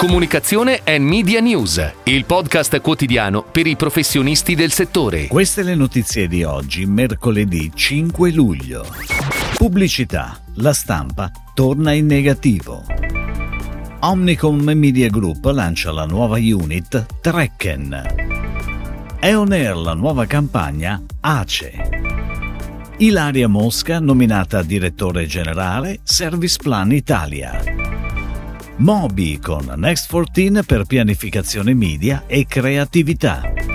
Comunicazione e Media News, il podcast quotidiano per i professionisti del settore. Queste le notizie di oggi, mercoledì 5 luglio. Pubblicità. La stampa torna in negativo. Omnicom Media Group lancia la nuova unit Trekken. È air la nuova campagna ACE. Ilaria Mosca nominata direttore generale Service Plan Italia. Mobi con Next 14 per pianificazione media e creatività.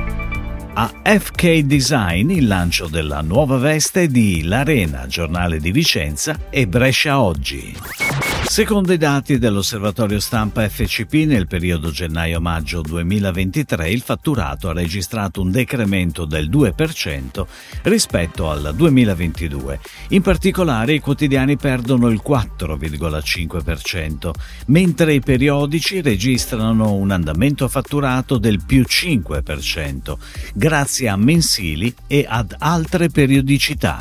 A FK Design il lancio della nuova veste di L'Arena, giornale di Vicenza e Brescia Oggi. Secondo i dati dell'osservatorio stampa FCP, nel periodo gennaio-maggio 2023 il fatturato ha registrato un decremento del 2% rispetto al 2022. In particolare i quotidiani perdono il 4,5%, mentre i periodici registrano un andamento fatturato del più 5%, grazie a mensili e ad altre periodicità.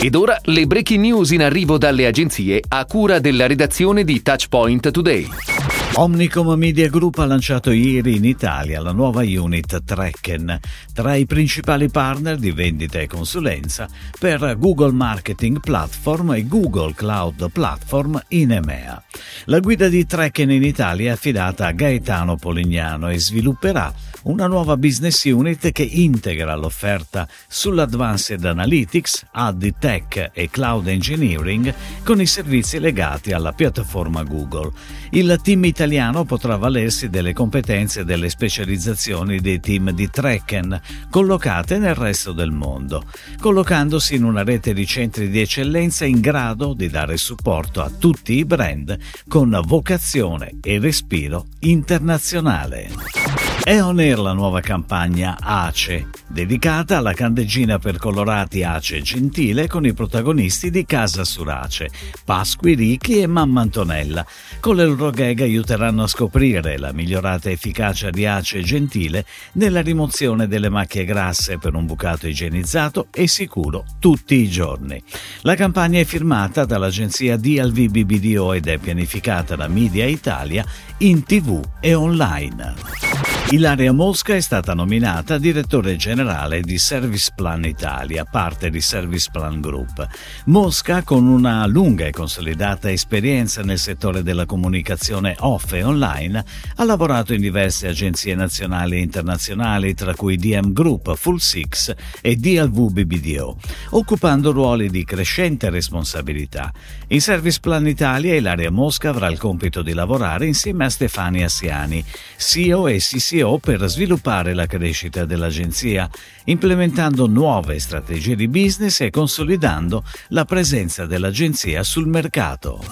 Ed ora le breaking news in arrivo dalle agenzie a cura della redazione di Touchpoint Today. Omnicom Media Group ha lanciato ieri in Italia la nuova unit Trekken, tra i principali partner di vendita e consulenza per Google Marketing Platform e Google Cloud Platform in EMEA. La guida di Trekken in Italia è affidata a Gaetano Polignano e svilupperà una nuova business unit che integra l'offerta sull'Advanced Analytics, Ad Tech e Cloud Engineering con i servizi legati alla piattaforma Google. Il team italiano potrà valersi delle competenze e delle specializzazioni dei team di Trekken collocate nel resto del mondo, collocandosi in una rete di centri di eccellenza in grado di dare supporto a tutti i brand con vocazione e respiro internazionale. È on air la nuova campagna ACE, dedicata alla candeggina per colorati Ace Gentile con i protagonisti di Casa Surace, Pasqui Ricchi e Mamma Antonella. Con le loro gag aiuteranno a scoprire la migliorata efficacia di Ace Gentile nella rimozione delle macchie grasse per un bucato igienizzato e sicuro tutti i giorni. La campagna è firmata dall'agenzia DLV BBDO ed è pianificata da Media Italia in tv e online. Ilaria Mosca è stata nominata direttore generale di Service Plan Italia, parte di Service Plan Group. Mosca, con una lunga e consolidata esperienza nel settore della comunicazione off e online, ha lavorato in diverse agenzie nazionali e internazionali, tra cui DM Group, Full Six e DLV BBDO, occupando ruoli di crescente responsabilità. In Service Plan Italia, Ilaria Mosca avrà il compito di lavorare insieme a Stefania Siani, CEO e CCO CCO per sviluppare la crescita dell'agenzia, implementando nuove strategie di business e consolidando la presenza dell'agenzia sul mercato.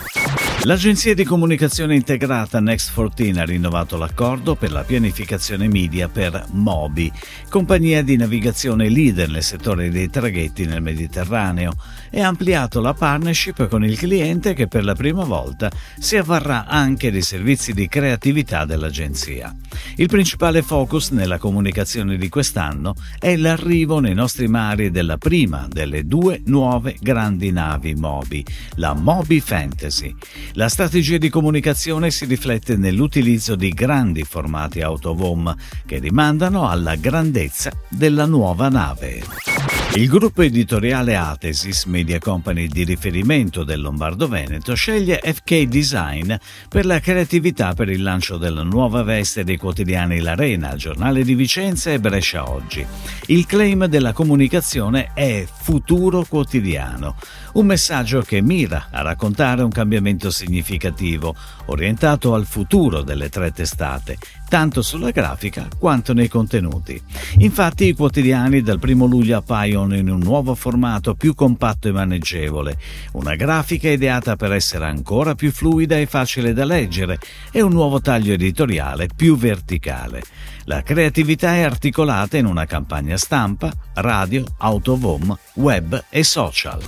L'agenzia di comunicazione integrata Next14 ha rinnovato l'accordo per la pianificazione media per Mobi, compagnia di navigazione leader nel settore dei traghetti nel Mediterraneo, e ha ampliato la partnership con il cliente che per la prima volta si avvarrà anche dei servizi di creatività dell'agenzia. Il principale focus nella comunicazione di quest'anno è l'arrivo nei nostri mari della prima delle due nuove grandi navi Mobi, la Mobi Fantasy. La strategia di comunicazione si riflette nell'utilizzo di grandi formati autovom che rimandano alla grandezza della nuova nave. Il gruppo editoriale Atesis, media company di riferimento del Lombardo-Veneto, sceglie FK Design per la creatività per il lancio della nuova veste dei quotidiani L'Arena, Giornale di Vicenza e Brescia Oggi. Il claim della comunicazione è futuro quotidiano, un messaggio che mira a raccontare un cambiamento significativo, orientato al futuro delle tre testate, tanto sulla grafica quanto nei contenuti. Infatti i quotidiani dal 1 luglio appaiono in un nuovo formato più compatto e maneggevole, una grafica ideata per essere ancora più fluida e facile da leggere e un nuovo taglio editoriale più verticale. La creatività è articolata in una campagna stampa, radio, autovom, web e social.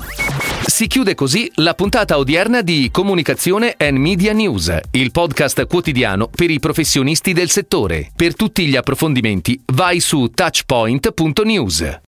Si chiude così la puntata odierna di Comunicazione and Media News, il podcast quotidiano per i professionisti del settore. Per tutti gli approfondimenti vai su touchpoint.news.